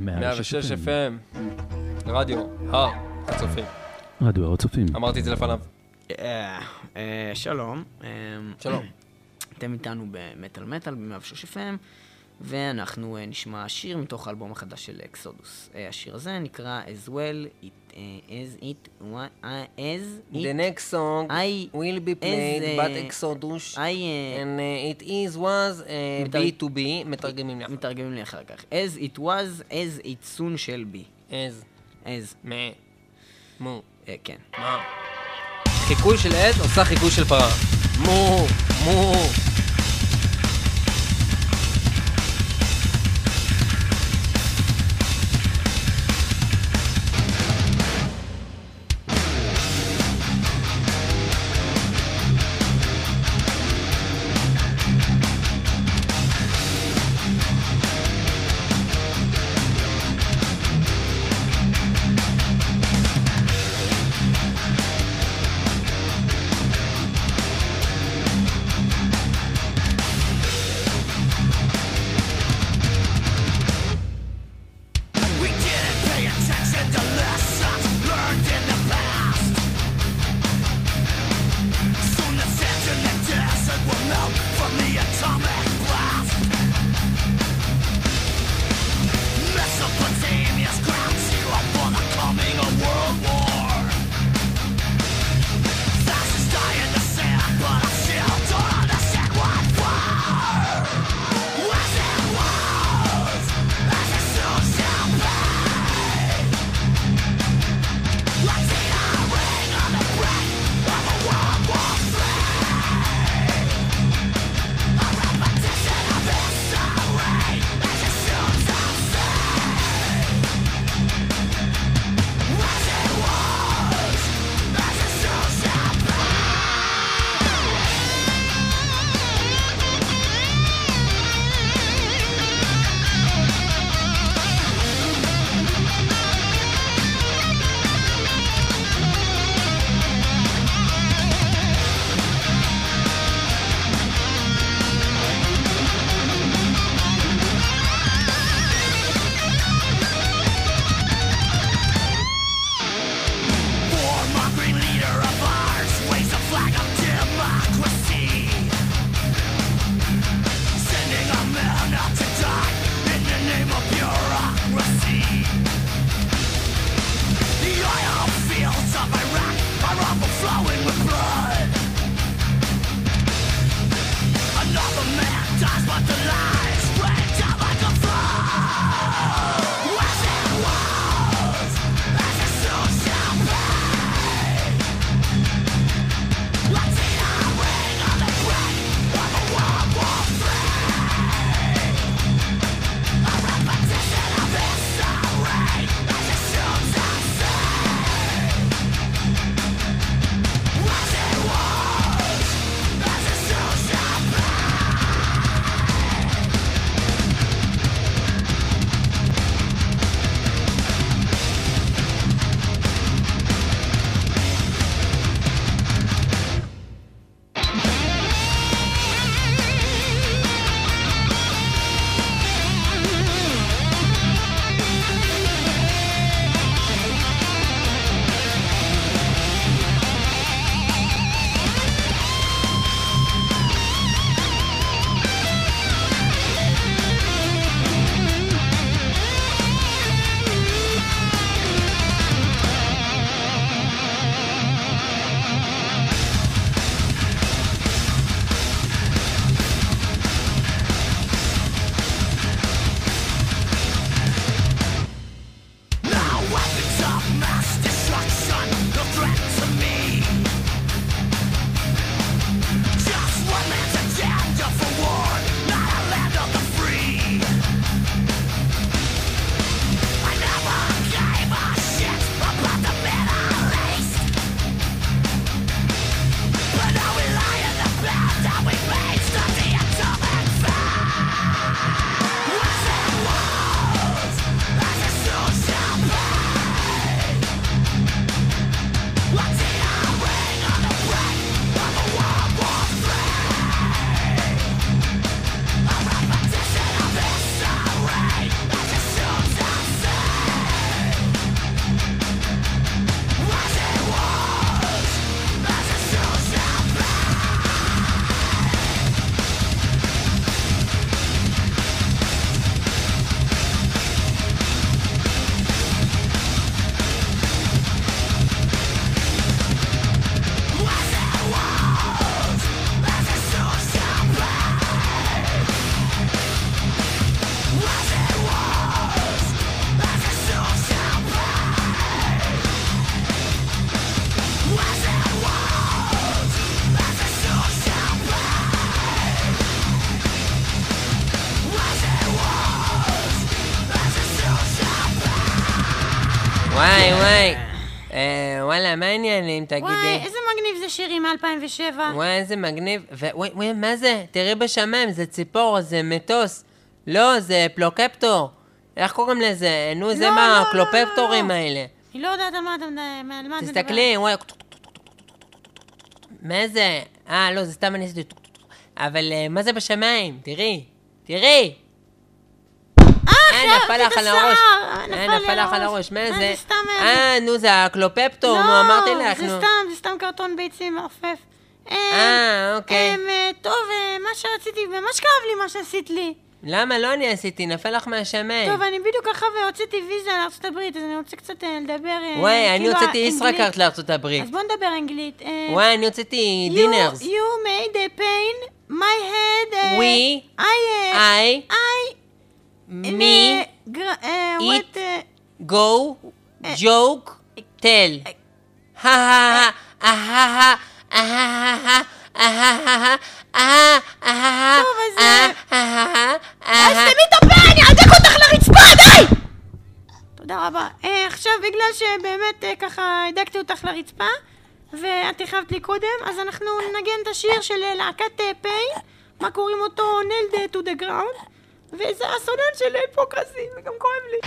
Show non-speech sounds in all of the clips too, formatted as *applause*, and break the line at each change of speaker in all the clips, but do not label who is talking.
106 FM, רדיו, הר, הצופים.
רדיו הר הצופים.
אמרתי את זה לפניו.
אה, אה, שלום. אה,
שלום.
אתם איתנו במטאל מטאל ב-106 FM, ואנחנו אה, נשמע שיר מתוך האלבום החדש של אקסודוס. אה, השיר הזה נקרא As well it, אה, as it, as it,
The next song
I-
will be played
as,
but Exodus
I,
and uh, it is was uh,
מתרג-
B to B, מתרגמים לי אחר.
מתרגמים לי אחר כך. As it was, as it soon shall be.
אז,
as,
מה, מו,
כן.
מה. חיקוי של עז עושה חיקוי של פרה. מו, מו.
וואי כן.
וואי. אה, וואלה, מה העניינים, תגידי?
וואי, איזה מגניב זה שירי מ-2007.
וואי, איזה מגניב. וואי, וואי, מה זה? תראי בשמיים, זה ציפור, זה מטוס. לא, זה פלוקפטור. איך קוראים לזה? נו, זה
לא, מה, לא, לא, הקלופפטורים
האלה.
היא לא יודעת על מה אתה מדבר.
תסתכלי, וואי, מה זה? אה, לא, זה סתם אני עשיתי... אבל אה, מה זה בשמיים? תראי. תראי! אה, נפל לך על הראש. אה, נפל לך על הראש. מה
אה,
זה?
זה סתם... אה,
אה, נו, זה הקלופפטור, נו, אמרתי לך,
לא,
נו.
זה סתם, זה סתם קרטון ביצים מעופף.
אה, אוקיי.
אה, טוב, אה, מה שרציתי, ממש כאב לי מה שעשית לי.
למה לא אני עשיתי? נפל לך מהשמיים.
טוב, אני בדיוק ככה והוצאתי ויזה לארצות הברית, אז אני רוצה קצת אה, לדבר... אה,
וואי, אני
כאילו,
הוצאתי. ישראכרט לארצות הברית.
אז בוא נדבר אנגלית. אה,
וואי, אני הוצאתי דינרס.
You made a pain, my head... אה,
We,
I... אה,
I,
I...
me,
אה, אה,
it,
אה,
go, joke, tell. ha ha ha, ah ha ha, ah ha ha, ah ha ha, ah ah
אה,
ah.
אה, אה, אה, אה, לי.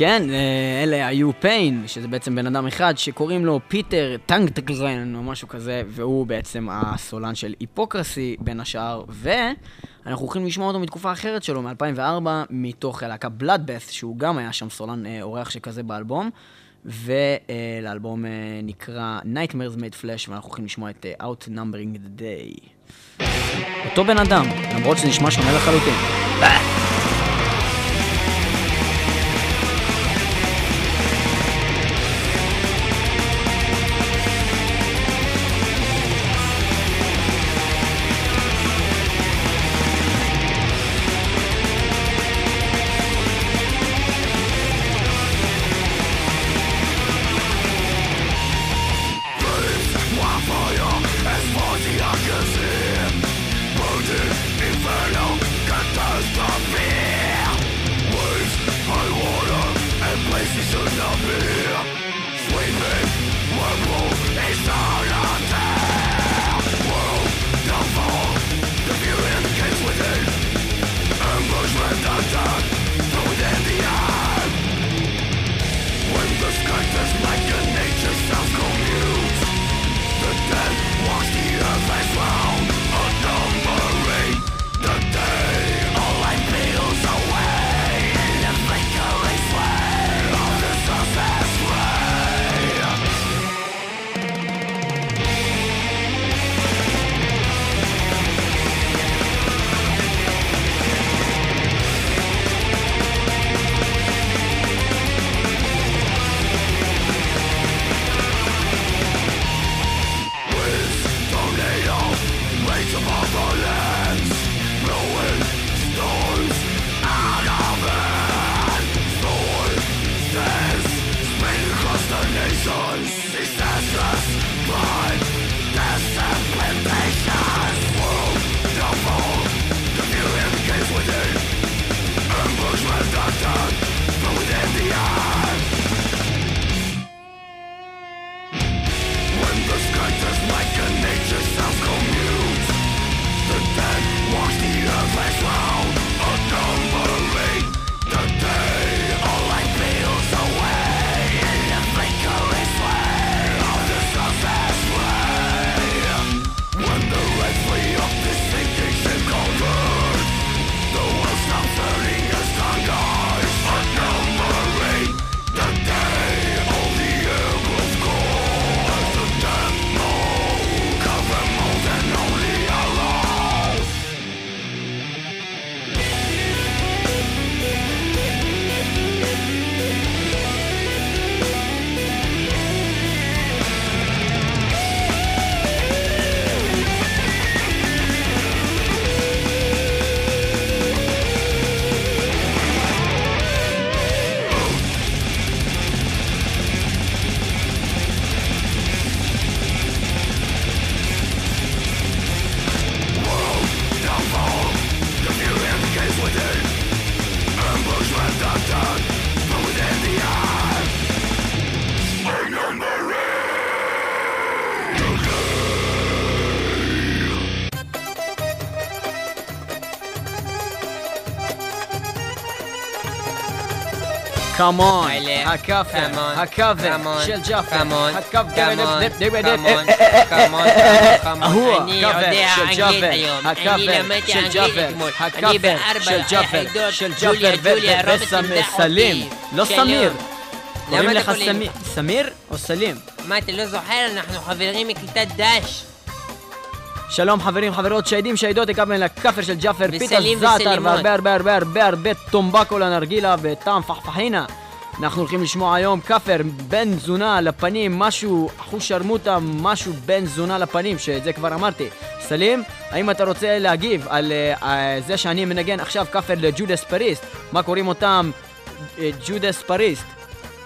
כן, אה, אלה היו פיין, שזה בעצם בן אדם אחד שקוראים לו פיטר טנגטגרן או משהו כזה, והוא בעצם הסולן של היפוקרסי בין השאר, ואנחנו הולכים לשמוע אותו מתקופה אחרת שלו, מ-2004, מתוך הלהקה בלאדבאס, שהוא גם היה שם סולן אה, אורח שכזה באלבום, ולאלבום אה, נקרא Nightmares Made Flash, ואנחנו הולכים לשמוע את Outnumbering the Day. אותו בן אדם, למרות שזה נשמע שונה לחלוטין. קאמון,
אלה,
הכאפר,
קאמון,
הכאבר
קאמון,
של ג'אפר,
קאמון,
הכאפר,
קאמון,
דב, דב, דב,
קאמון,
אה, אה,
קאמון,
אה,
קאמון.
ההוא,
אני
הכאפר
יודע
של
אנגלית
ג'אפר,
היום. אני
הכאפר
למדתי
של
אנגלית
ג'אפר,
אתמול. שלום. חברים
חברות, שהידים, שהידות, הקמנו לכאפר של ג'אפר, פיתה
וסלימות.
והרבה הרבה הרבה הרבה הרבה טומבקו לנרגילה וטעם פחפחינה. אנחנו הולכים לשמוע היום כאפר בן תזונה לפנים, משהו, אחוז שרמוטה, משהו בן תזונה לפנים, שאת זה כבר אמרתי. סלים, האם אתה רוצה להגיב על uh, uh, זה שאני מנגן עכשיו כאפר לג'ודס פריסט? מה קוראים אותם ג'ודס פריסט?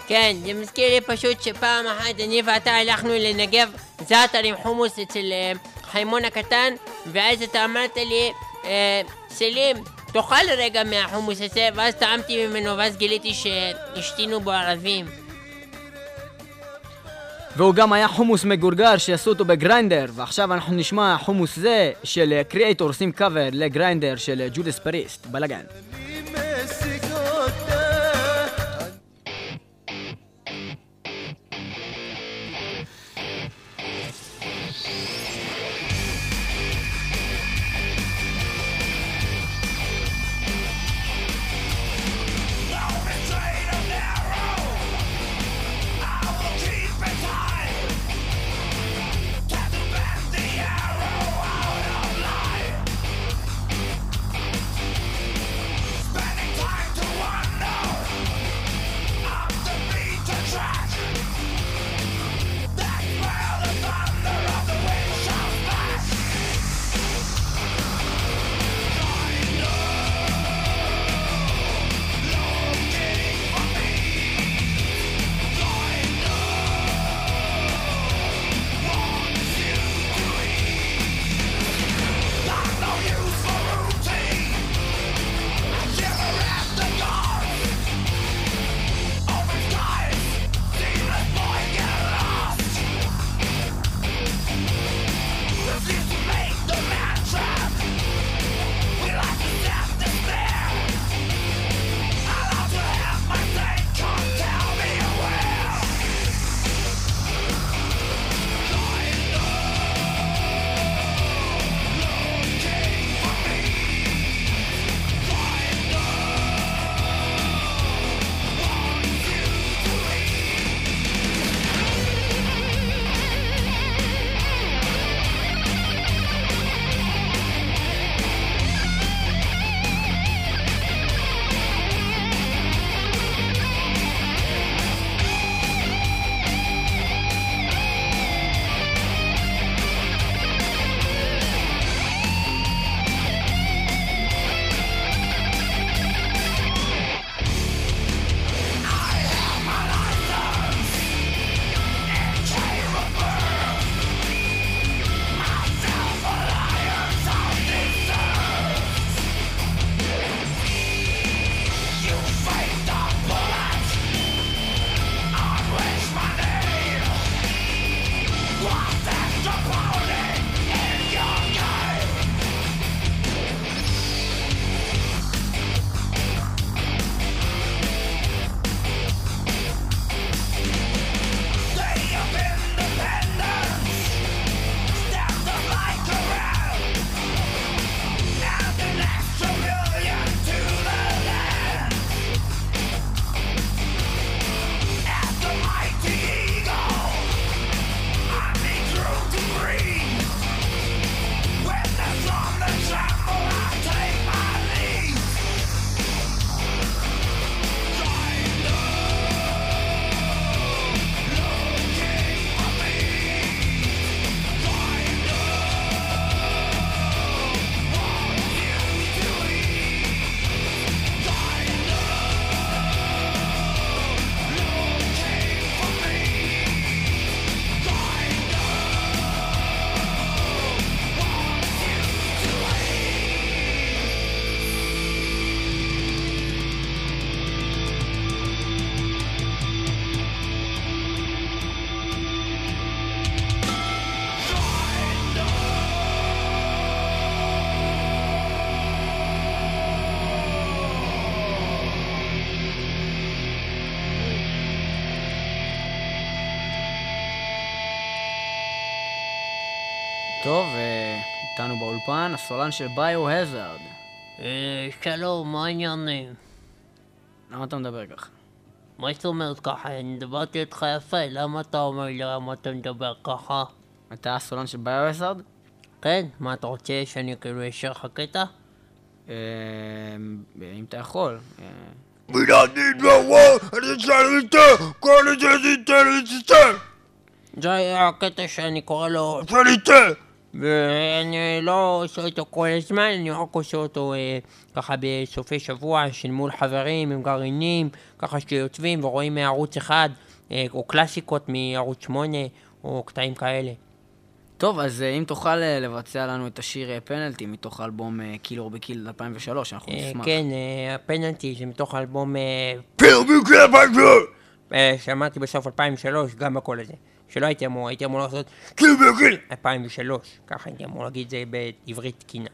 כן, זה מזכיר לי פשוט שפעם אחת אני ואתה הלכנו לנגב זעתר עם חומוס אצל אה, חיימון הקטן ואז אתה אמרת לי, אה, סלים, תאכל רגע מהחומוס הזה ואז טעמתי ממנו ואז גיליתי שהשתינו בו ערבים.
והוא גם היה חומוס מגורגר שעשו אותו בגריינדר ועכשיו אנחנו נשמע חומוס זה של קריאייטור עושים קאבר לגריינדר של ג'ודס פריסט, בלאגן.
באולפן, הסולן של ביו-הזארד.
אה, שלום, מה העניינים?
למה אתה מדבר ככה?
מה זאת אומרת ככה? אני דיברתי איתך יפה, למה אתה אומר לי למה אתה מדבר ככה?
אתה הסולן של ביו-הזארד?
כן, מה אתה רוצה שאני כאילו אשאר לך קטע?
אה, אם אתה יכול. אה,
זה היה הקטע שאני קורא לו ואני לא עושה אותו כל הזמן, אני רק עושה אותו אה, ככה בסופי שבוע של מול חברים עם גרעינים, ככה שיוצבים ורואים מערוץ אחד, אה, או קלאסיקות מערוץ 8, או קטעים כאלה.
טוב, אז אה, אם תוכל אה, לבצע לנו את השיר אה, פנלטי מתוך האלבום אה, קיל אור בקיל 2003, אנחנו
אה,
נשמח.
כן, אה, הפנלטי זה מתוך האלבום אה, אה, שמעתי בסוף 2003, גם בקול הזה. שלא הייתי אמור, הייתי אמור לעשות 2003, ככה הייתי אמור להגיד זה בעברית תקינה.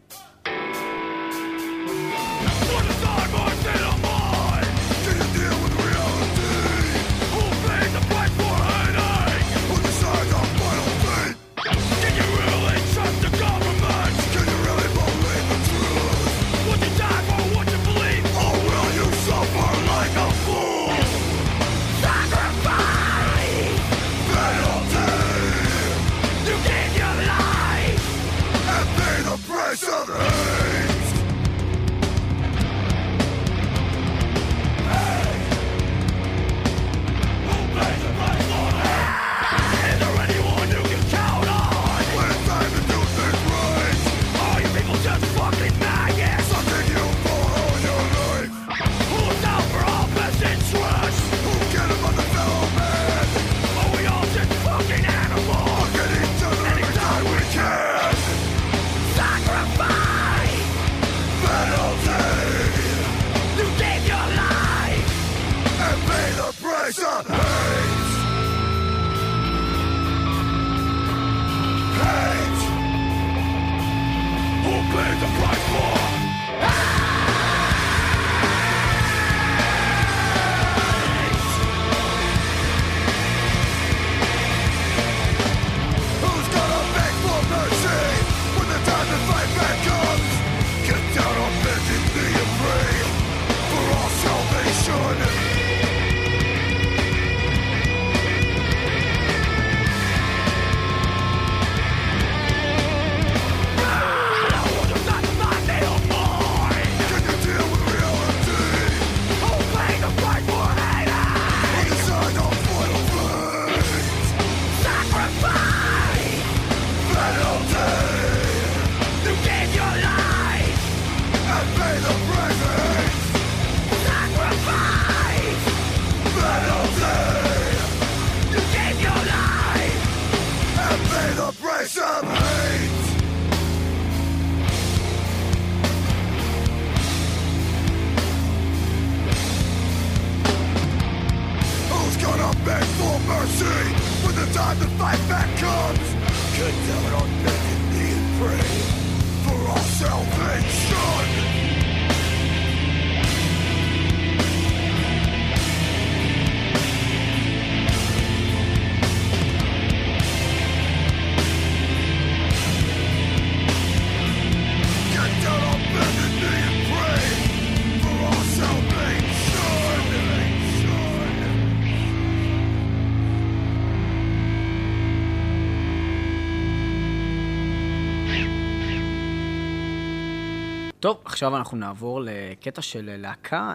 עכשיו אנחנו נעבור לקטע של להקה,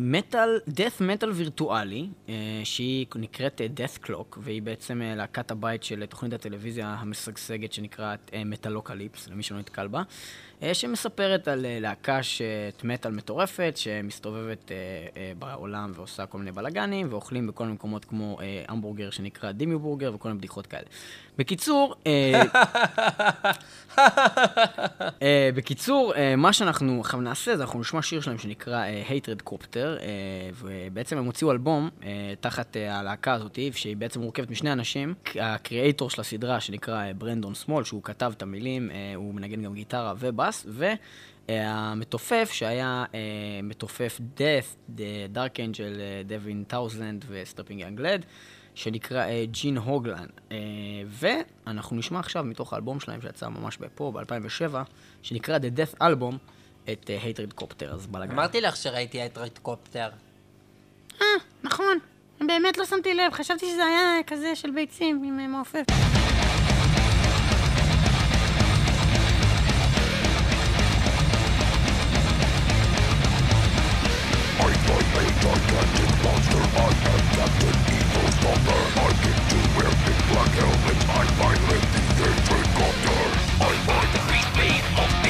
מטאל, death metal וירטואלי, אה, שהיא נקראת אה, Dethklok, והיא בעצם אה, להקת הבית של תוכנית הטלוויזיה המשגשגת שנקראת מטאלוקליפס, למי שלא נתקל בה, אה, שמספרת על אה, להקת death metal מטורפת, שמסתובבת אה, אה, בעולם ועושה כל מיני בלאגנים, ואוכלים בכל מיני מקומות כמו אה, המבורגר שנקרא דימו בורגר וכל מיני בדיחות כאלה. בקיצור, אה, *laughs* אה, בקיצור, אה, מה שאנחנו עכשיו נעשה זה אנחנו נשמע שיר שלהם שנקרא אה, Hatredcopter, אה, ובעצם הם הוציאו אלבום אה, תחת אה, הלהקה הזאת, שהיא בעצם מורכבת משני אנשים. ה creator של הסדרה שנקרא אה, ברנדון סמול, שהוא כתב את המילים, אה, הוא מנגן גם גיטרה ובאס, והמתופף שהיה אה, מתופף Death, Dark Angel, דווין טאונסנד ו Strapping Young Lad. שנקרא אה, ג'ין הוגלן. אה, ואנחנו נשמע עכשיו מתוך האלבום שלהם שיצא ממש פה, ב-2007, שנקרא The Death Album, את אה, Hatred Copter, אז בלאגן.
אמרתי לך שראיתי את רטקופטר.
אה, נכון. באמת לא שמתי לב, חשבתי שזה היה כזה של ביצים עם gigantic monster
I am Captain
Evil Stomper I came to wear big black helmet I finally the hatred copter I find the beast made of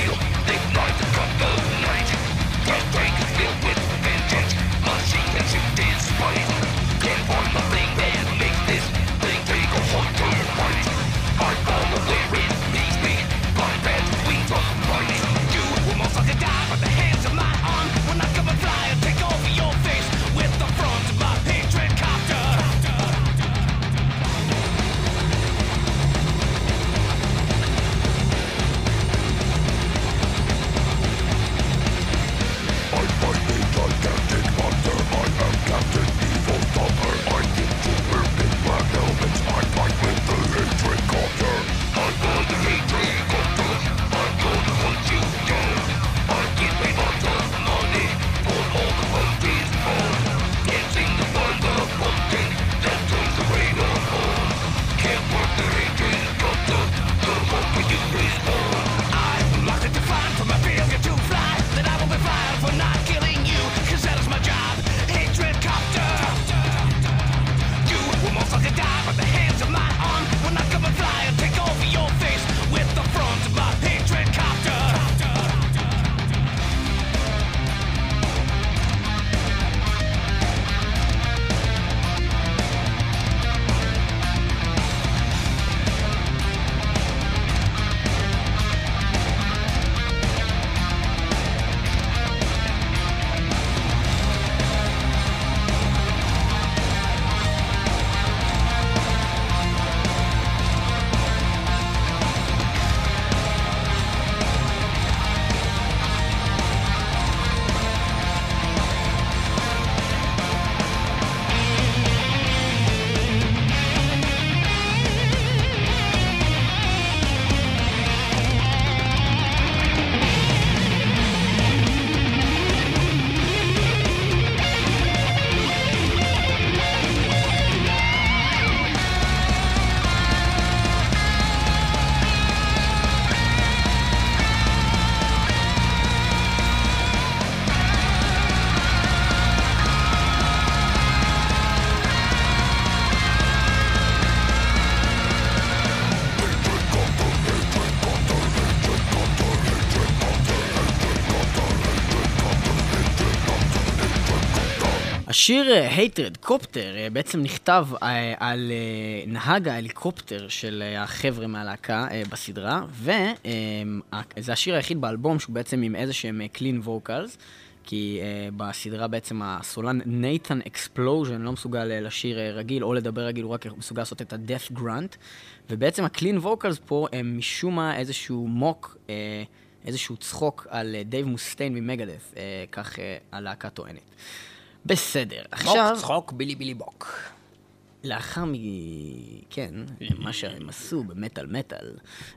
השיר Hatredcopter בעצם נכתב אה, על אה, נהג ההליקופטר של אה, החבר'ה מהלהקה אה, בסדרה, וזה השיר היחיד באלבום שהוא בעצם עם איזה שהם clean vocals. כי uh, בסדרה בעצם הסולן נייתן אקספלוז'ן לא מסוגל לשיר רגיל או לדבר רגיל, הוא רק מסוגל לעשות את ה-death grunt. ובעצם ה clean vocals פה הם משום מה איזשהו mock, uh, איזשהו צחוק על דייב מוסטיין ממגדף, כך הלהקה טוענת. בסדר, עכשיו...
צחוק, צחוק, בילי בילי בוק.
לאחר מ... כן, מה שהם עשו במטאל מטאל,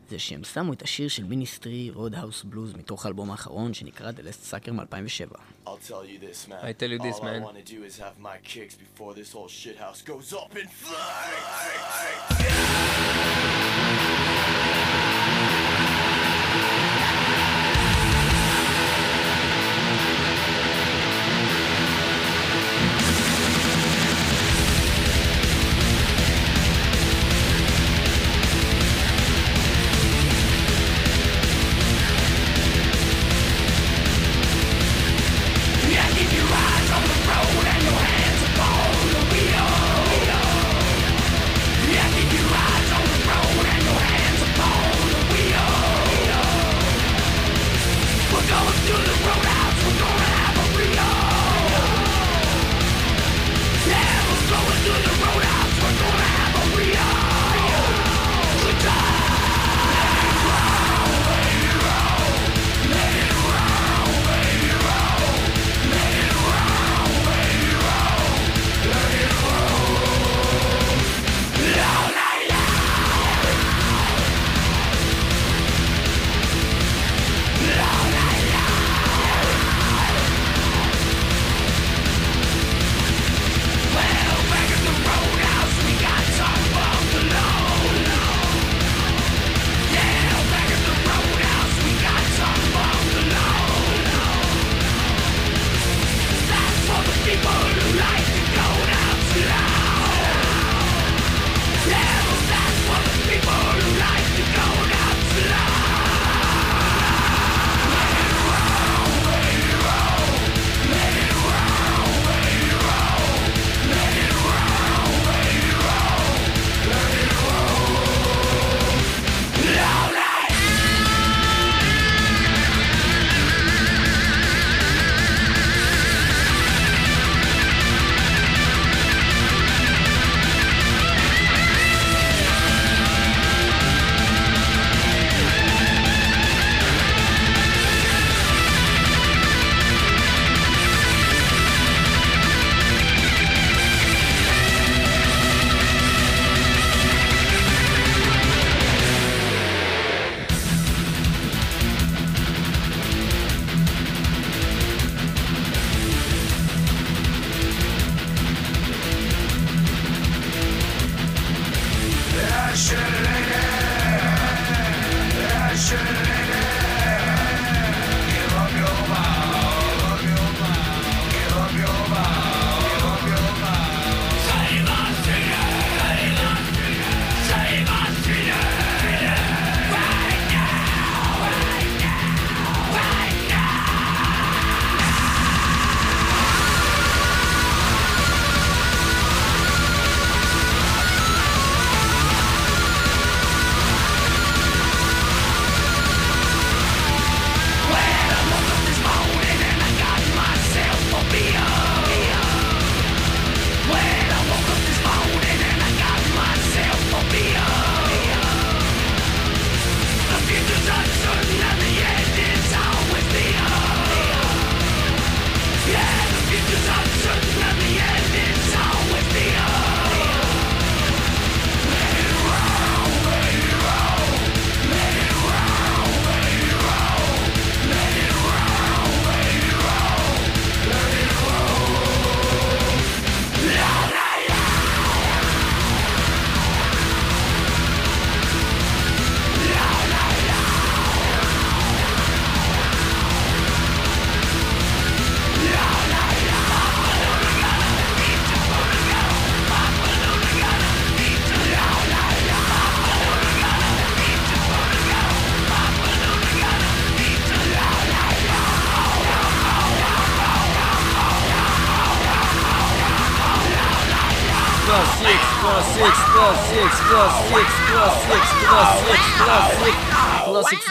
זה שהם שמו את השיר של מיניסטרי, Roadhouse Blues, מתוך האלבום האחרון שנקרא The Last Sucker מ-2007.
I'll tell you this, man.
I tell you this,
All I
man.
want to do is have my kicks before this whole shithouse goes up in flames.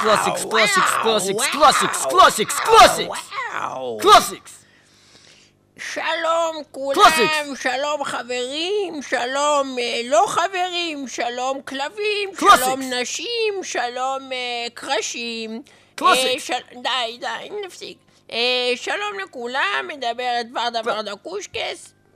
Classics, classics, classics, classics, classics, classics, classics.
שלום כולם. שלום חברים, שלום אה, לא חברים, שלום כלבים. שלום נשים, שלום אה, קרשים. אה, די, די, נפסיק. שלום לכולם, מדברת ורדה ורדה קושקס.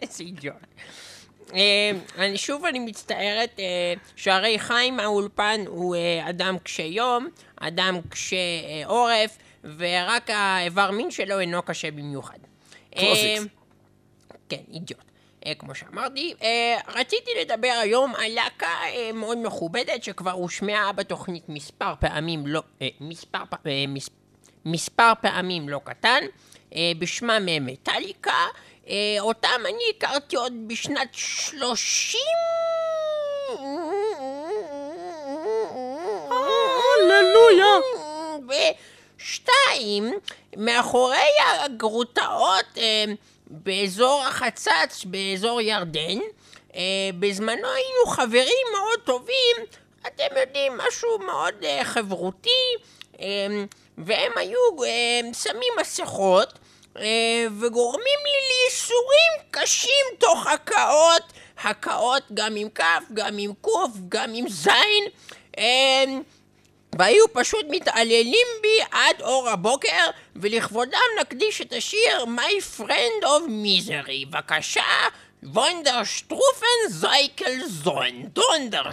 *laughs* איזה אידיוט. אה, אני שוב אני מצטערת אה, שהרי חיים מהאולפן הוא אה, אדם קשה יום, אדם קשה עורף, ורק האיבר מין שלו אינו קשה במיוחד.
קלאסיקס.
כן, אידיוט. אה, כמו שאמרתי, אה, רציתי לדבר היום על להקה אה, מאוד מכובדת שכבר הושמעה בתוכנית מספר פעמים לא... אה, מספר, מס, מספר פעמים לא קטן, אה, בשמם מטאליקה, אותם אני הכרתי עוד בשנת שלושים...
הללויה.
ושתיים, מאחורי הגרוטאות אה, באזור החצץ, באזור ירדן, אה, בזמנו היינו חברים מאוד טובים, אתם יודעים, משהו מאוד אה, חברותי, אה, והם היו אה, שמים מסכות אה, וגורמים לי לייסורים קשים תוך הקאות, הקאות גם עם כף, גם עם קוף, גם עם זין. אה, והיו פשוט מתעללים בי עד אור הבוקר, ולכבודם נקדיש את השיר My Friend of Misery. בבקשה, וונדר שטרופן זייקל זון, דונדר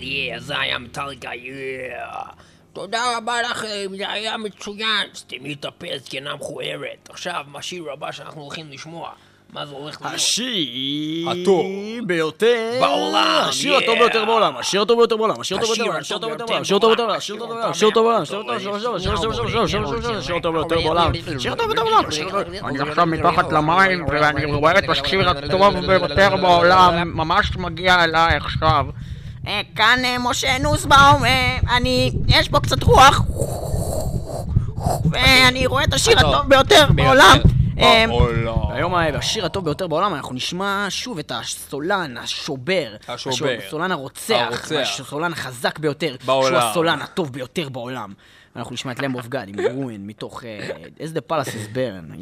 yeah, זה היה מטאליקה, yeah. תודה רבה לכם, זה היה מצוין. סתמי את הפה, זקנה מכוערת. עכשיו, מה השיר הבא שאנחנו הולכים לשמוע? מה זה הולך להיות?
השיר
הטוב
ביותר
בעולם,
השיר הטוב. ביותר בעולם, השיר הטוב ביותר בעולם, השיר הטוב ביותר בעולם, השיר הטוב ביותר בעולם, השיר הטוב
בעולם,
ביותר בעולם, השיר הטוב
השיר
ביותר
הטוב
בעולם,
ביותר
השיר
בעולם,
הטוב ביותר בעולם, השיר הטוב ביותר בעולם, השיר הטוב ביותר בעולם, אני עכשיו מתחת למים ואני רואה את השיר הטוב ביותר בעולם, ממש מגיע אליי עכשיו.
אה, כאן אה, משה נוסבאום, אני... יש פה קצת רוח. ואני רואה את השיר הטוב ביותר בעולם. אה,
היום ה- השיר הטוב ביותר בעולם, אנחנו נשמע שוב את הסולן, השובר.
השובר.
השו- הסולן הרוצח.
הרוצח.
הסולן החזק ביותר.
בעולם.
שהוא הסולן הטוב ביותר בעולם. אנחנו נשמע את למב אוף גאד עם רואין מתוך אה, As the Palace is Burn,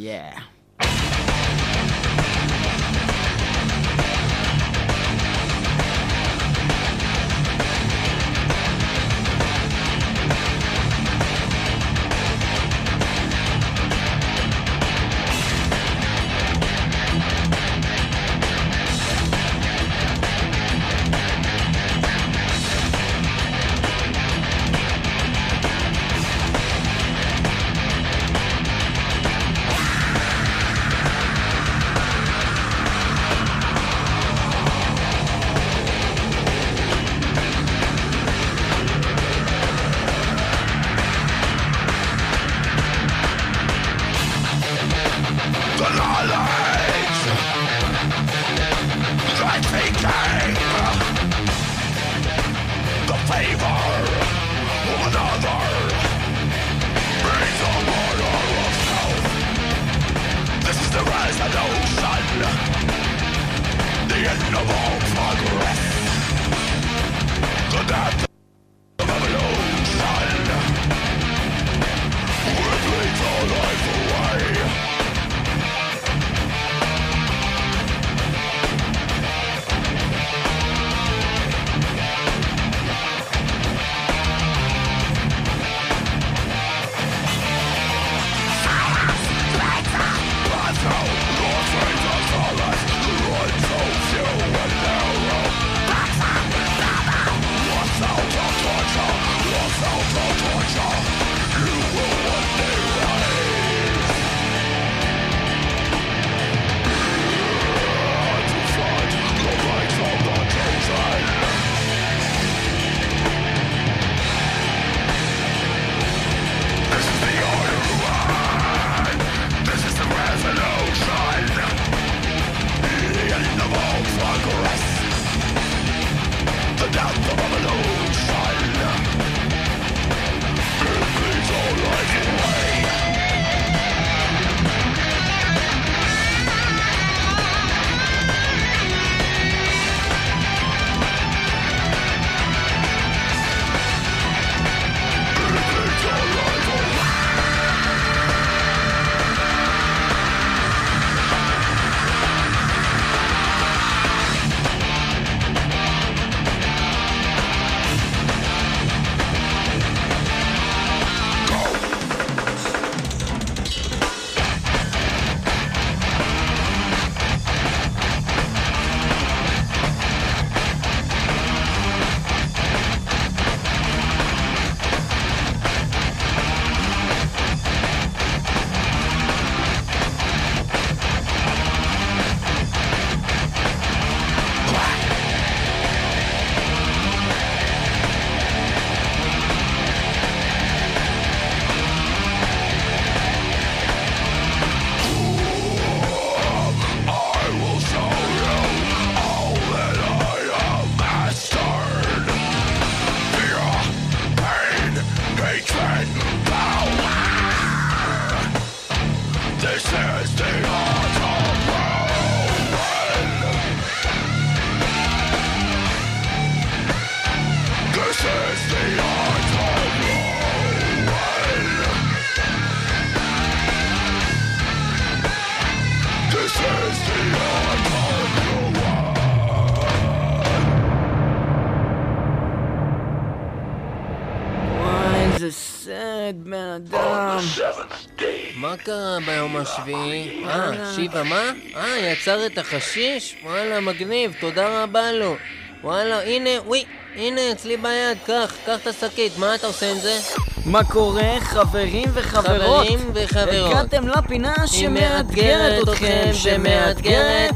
מה קרה ביום השביעי? אה, שיבה מה? אה, יצר את החשיש? וואלה, מגניב, תודה רבה לו. וואלה, הנה, וואי, הנה, אצלי ביד, קח, קח את השקית, מה אתה עושה עם זה?
מה קורה, חברים וחברות?
חברים וחברות.
הגעתם לפינה שמאתגרת אתכם, שמאתגרת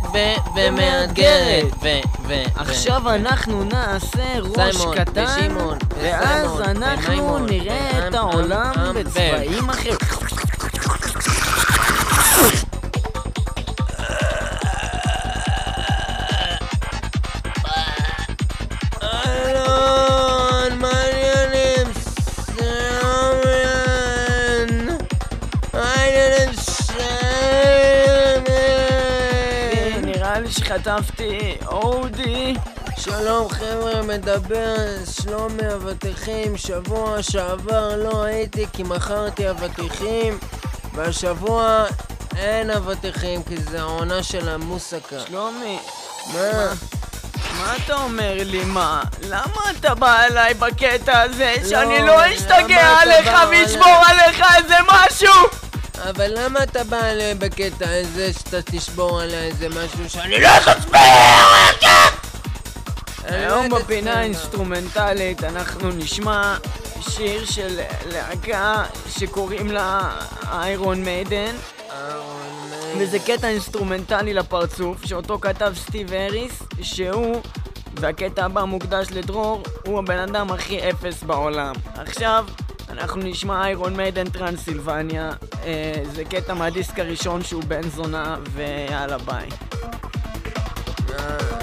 ומאתגרת, ו... ו...
עכשיו אנחנו נעשה ראש קטן, ואז אנחנו נראה את העולם בצבעים אחרים. שחטפתי אודי.
שלום חבר'ה, מדבר שלומי אבטיחים שבוע שעבר לא הייתי כי מכרתי אבטיחים והשבוע אין אבטיחים כי זה העונה של המוסקה
שלומי,
מה?
מה אתה אומר לי מה? למה אתה בא אליי בקטע הזה שאני
לא,
לא
למה
אשתגע עליך ואשמור עליך איזה משהו?
אבל למה אתה בא אליי בקטע הזה שאתה תשבור עליי איזה משהו שאני לא
היום
לא
בפינה
אתעצבן.
האינסטרומנטלית אנחנו נשמע שיר של להקה שקוראים לה איירון מיידן וזה קטע אינסטרומנטלי לפרצוף שאותו כתב סטיב האריס שהוא והקטע הבא מוקדש לדרור הוא הבן אדם הכי אפס בעולם. עכשיו אנחנו נשמע איירון מיידן טרנסילבניה אה, זה קטע מהדיסק הראשון שהוא בן זונה ויאללה ביי.
Thank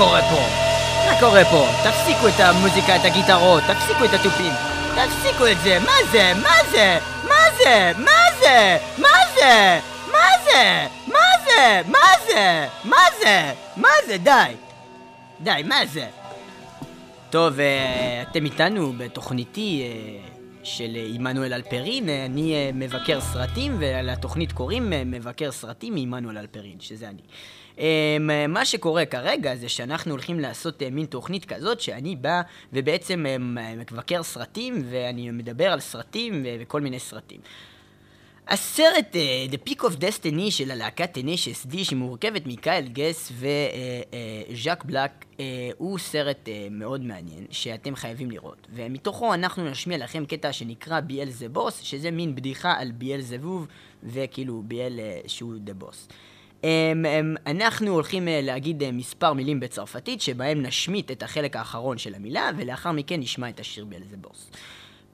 קורה פה? מה קורה פה? תפסיקו את המוזיקה, את הגיטרות, תפסיקו את התופים. תפסיקו את זה, מה זה? מה זה? מה זה? מה זה? מה זה? מה זה? מה זה? מה זה? מה זה? מה זה? די. די, מה זה? טוב, אה, אתם איתנו בתוכניתי אה, של אה, עמנואל אלפרין, אה, אני אה, מבקר סרטים, ולתוכנית קוראים אה, מבקר סרטים מעמנואל אלפרין, שזה אני. אה, מה שקורה כרגע זה שאנחנו הולכים לעשות אה, מין תוכנית כזאת שאני בא ובעצם אה, מבקר סרטים ואני מדבר על סרטים וכל מיני סרטים. הסרט uh, The Peak of Destiny של הלהקת טנשס די שמורכבת מקייל גס וז'אק בלק uh, הוא סרט uh, מאוד מעניין שאתם חייבים לראות ומתוכו אנחנו נשמיע לכם קטע שנקרא ביאל זה בוס שזה מין בדיחה על ביאל זבוב וכאילו ביאל uh, שהוא דה בוס. Um, um, אנחנו הולכים uh, להגיד uh, מספר מילים בצרפתית שבהם נשמיט את החלק האחרון של המילה ולאחר מכן נשמע את השיר ביאל זה בוס.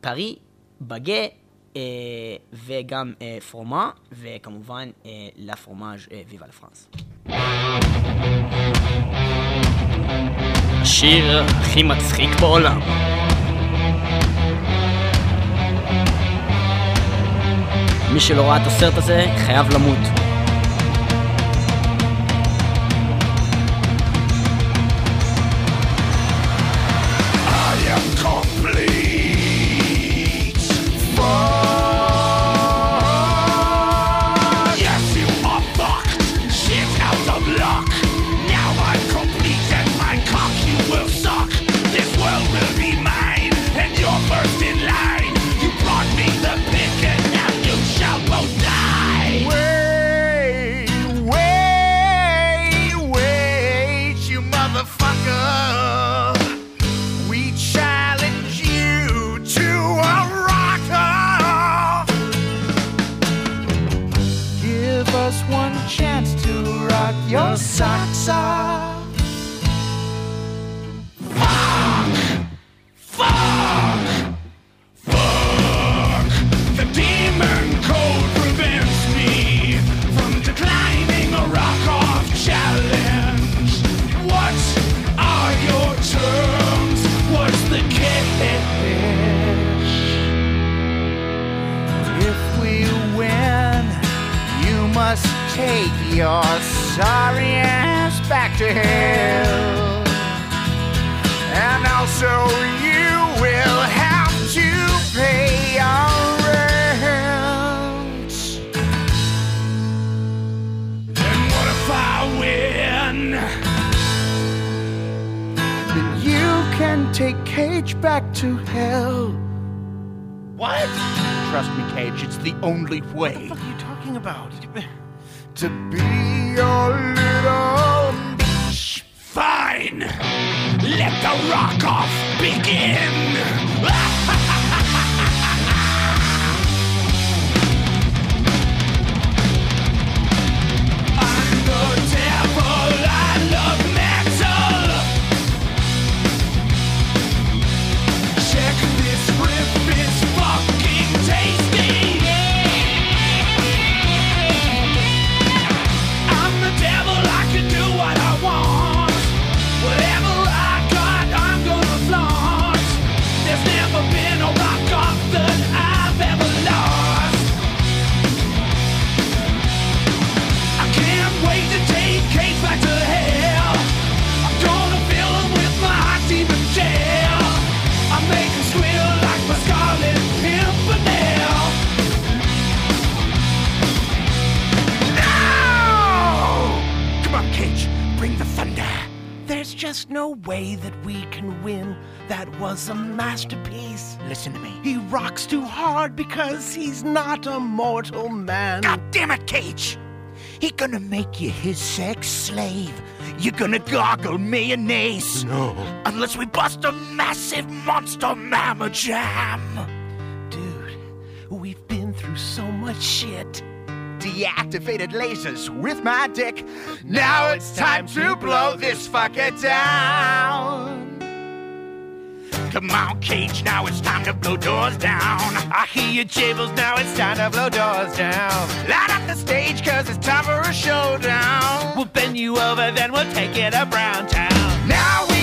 פארי, בגה אה, וגם אה, פרומה, וכמובן אה, לה פרומאז' אה, ויבה לפרנס. השיר הכי מצחיק בעולם. מי שלא ראה את הסרט הזה, חייב למות.
Let the rock off begin! No
way that we can win. That was a masterpiece.
Listen to me.
He rocks too hard because he's not a mortal man.
God damn it, Cage! He gonna make you his sex slave. You're gonna gargle mayonnaise.
No.
Unless we bust a massive monster mamma jam.
Dude, we've been through so much shit.
Deactivated lasers with my dick. Now it's time to blow this fucker down. Come on, Cage, now it's time to blow doors down.
I hear your jables, now it's time to blow doors down.
Light up the stage, cause it's time for a showdown.
We'll bend you over, then we'll take it around town.
Now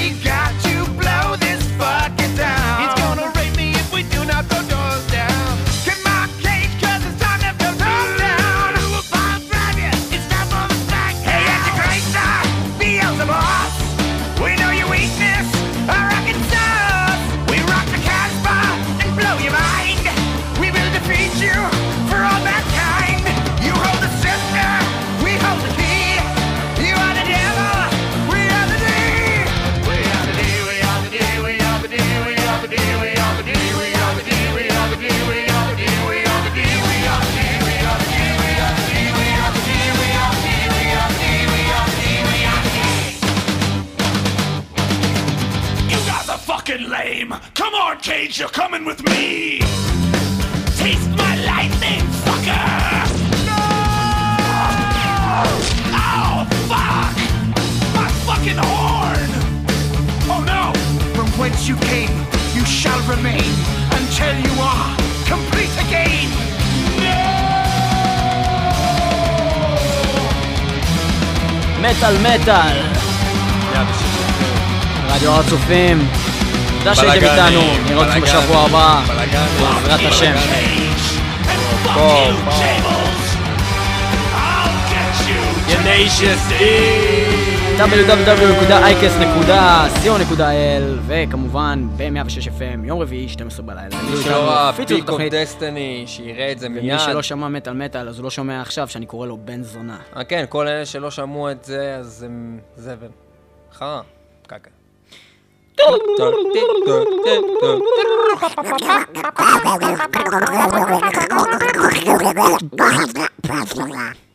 מטאל! רדיו הר הצופים, תודה שהייתם איתנו, נראה אתכם
בלאגנים,
בשבוע הבא. בעזרת השם.
בואו, בואו.
Www.icast.co.il וכמובן ב-106 FM, יום רביעי, 12 בלילה.
מי שלא ראה פיק אוף. דסטיני, שיראה את זה
ומי
מיד.
שלא שמע מטאל מטאל, אז הוא לא שומע עכשיו שאני קורא לו בן זונה.
אה, כן, כל אלה שלא שמעו את זה, אז הם זבל. חרא. קקה.
Blah, blah.